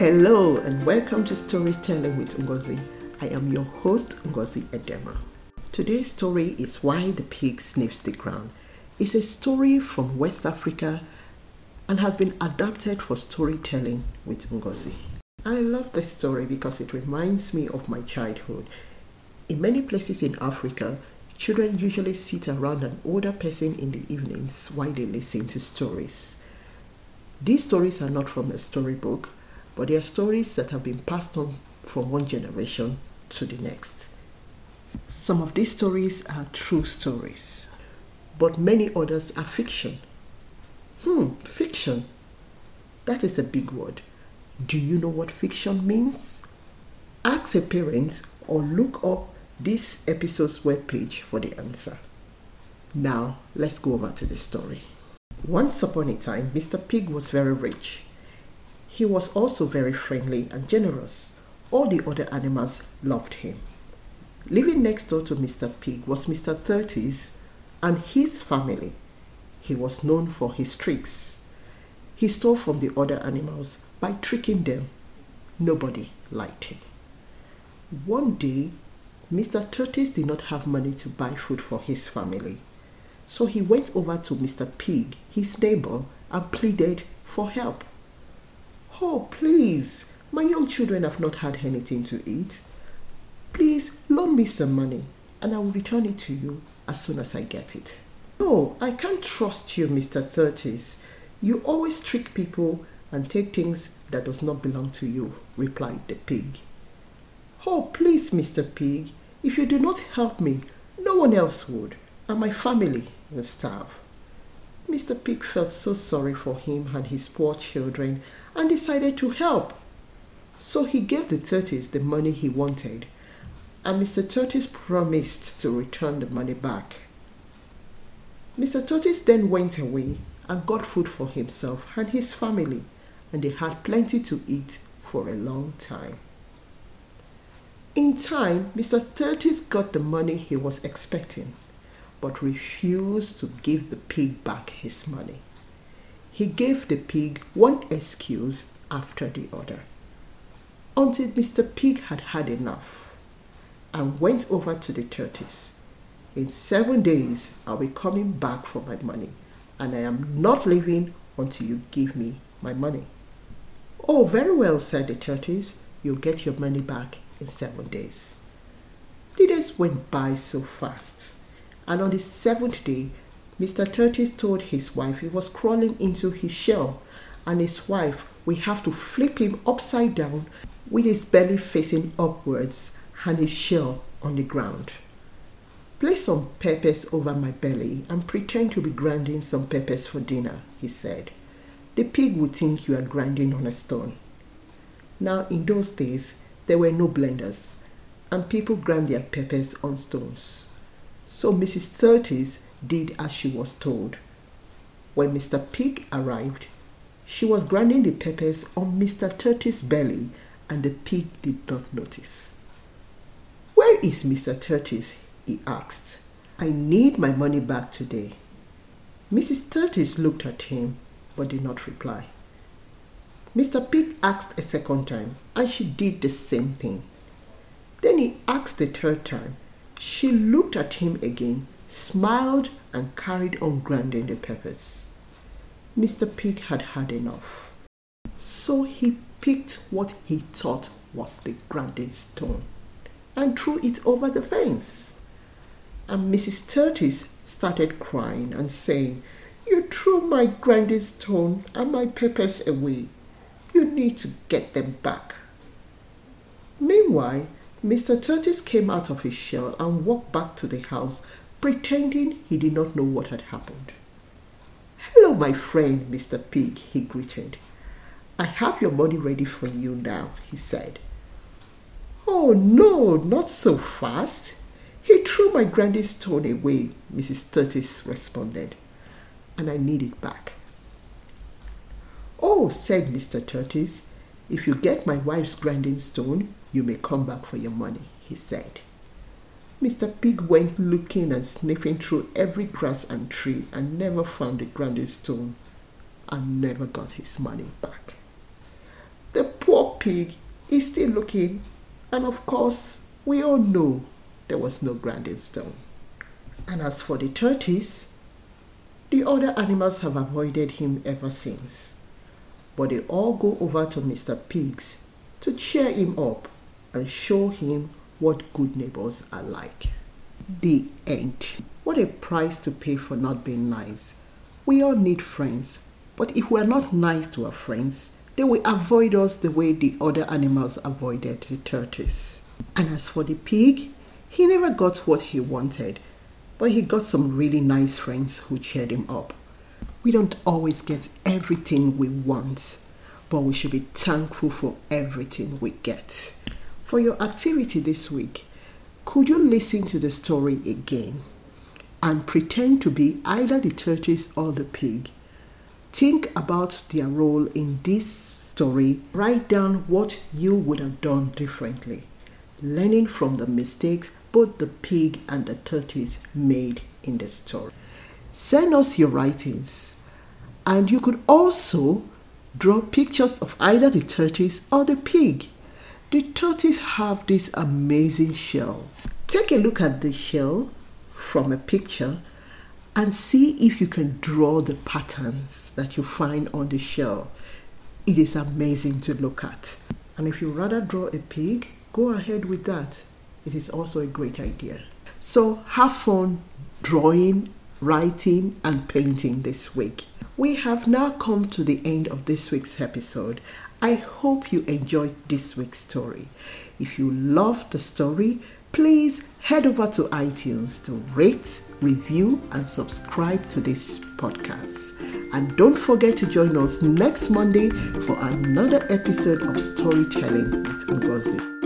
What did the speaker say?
Hello and welcome to Storytelling with Ngozi. I am your host, Ngozi Edema. Today's story is Why the Pig Sniffs the Ground. It's a story from West Africa and has been adapted for storytelling with Ngozi. I love this story because it reminds me of my childhood. In many places in Africa, children usually sit around an older person in the evenings while they listen to stories. These stories are not from a storybook, but they are stories that have been passed on from one generation to the next. Some of these stories are true stories, but many others are fiction. Hmm, fiction. That is a big word. Do you know what fiction means? Ask a parent or look up this episode's webpage for the answer. Now, let's go over to the story. Once upon a time, Mr. Pig was very rich. He was also very friendly and generous. All the other animals loved him. Living next door to Mr. Pig was Mr. Tortoise and his family. He was known for his tricks. He stole from the other animals by tricking them. Nobody liked him. One day, Mr. Tortoise did not have money to buy food for his family. So he went over to Mr. Pig, his neighbor, and pleaded for help. Oh, please, my young children have not had anything to eat. Please loan me some money and I will return it to you as soon as I get it. No, I can't trust you, Mr. Tortoise. You always trick people and take things that does not belong to you, replied the pig. Oh, please, Mr. Pig, if you do not help me, no one else would, and my family will starve. Mr. Pig felt so sorry for him and his poor children and decided to help. So he gave the tortoise the money he wanted, and Mr. Tortoise promised to return the money back. Mr. Tortoise then went away and got food for himself and his family, and they had plenty to eat for a long time. In time, Mr. Tortoise got the money he was expecting but refused to give the pig back his money. He gave the pig one excuse after the other until Mr. Pig had had enough and went over to the tortoise. In seven days, I'll be coming back for my money, and I am not leaving until you give me my money. Oh, very well, said the tortoise. You'll get your money back in seven days. The days went by so fast and on the seventh day, Mr. Tortoise told his wife he was crawling into his shell, and his wife will have to flip him upside down with his belly facing upwards and his shell on the ground. Place some peppers over my belly and pretend to be grinding some peppers for dinner, he said. The pig would think you are grinding on a stone. Now, in those days, there were no blenders, and people ground their peppers on stones. So Mrs. Tortoise did as she was told. When Mr. Pig arrived, she was grinding the peppers on Mr. Turtle's belly, and the pig did not notice. Where is Mr. Tortoise? he asked. I need my money back today. Mrs. Tortoise looked at him but did not reply. Mr. Pig asked a second time, and she did the same thing. Then he asked the third time, she looked at him again, smiled, and carried on grinding the peppers. Mr. Pig had had enough. So he picked what he thought was the grinding stone and threw it over the fence. And Mrs. Tortoise started crying and saying, You threw my grinding stone and my peppers away. You need to get them back. Meanwhile, Mr. Tortoise came out of his shell and walked back to the house, pretending he did not know what had happened. Hello, my friend, Mr. Pig, he greeted. I have your money ready for you now, he said. Oh, no, not so fast. He threw my grinding stone away, Mrs. Tortoise responded, and I need it back. Oh, said Mr. Tortoise, if you get my wife's grinding stone, you may come back for your money, he said. Mr. Pig went looking and sniffing through every grass and tree and never found the grinding stone and never got his money back. The poor pig is still looking, and of course, we all know there was no grinding stone. And as for the tortoise, the other animals have avoided him ever since. But they all go over to Mr. Pigs to cheer him up and show him what good neighbors are like. The end. What a price to pay for not being nice. We all need friends, but if we're not nice to our friends, they will avoid us the way the other animals avoided the tortoise. And as for the pig, he never got what he wanted but he got some really nice friends who cheered him up. We don't always get everything we want, but we should be thankful for everything we get. For your activity this week, could you listen to the story again and pretend to be either the tortoise or the pig? Think about their role in this story. Write down what you would have done differently, learning from the mistakes both the pig and the tortoise made in the story. Send us your writings, and you could also draw pictures of either the tortoise or the pig. The tortoise have this amazing shell. Take a look at the shell from a picture and see if you can draw the patterns that you find on the shell. It is amazing to look at. And if you rather draw a pig, go ahead with that it is also a great idea. So have fun drawing, writing, and painting this week. We have now come to the end of this week's episode. I hope you enjoyed this week's story. If you loved the story, please head over to iTunes to rate, review, and subscribe to this podcast. And don't forget to join us next Monday for another episode of Storytelling with Ngozi.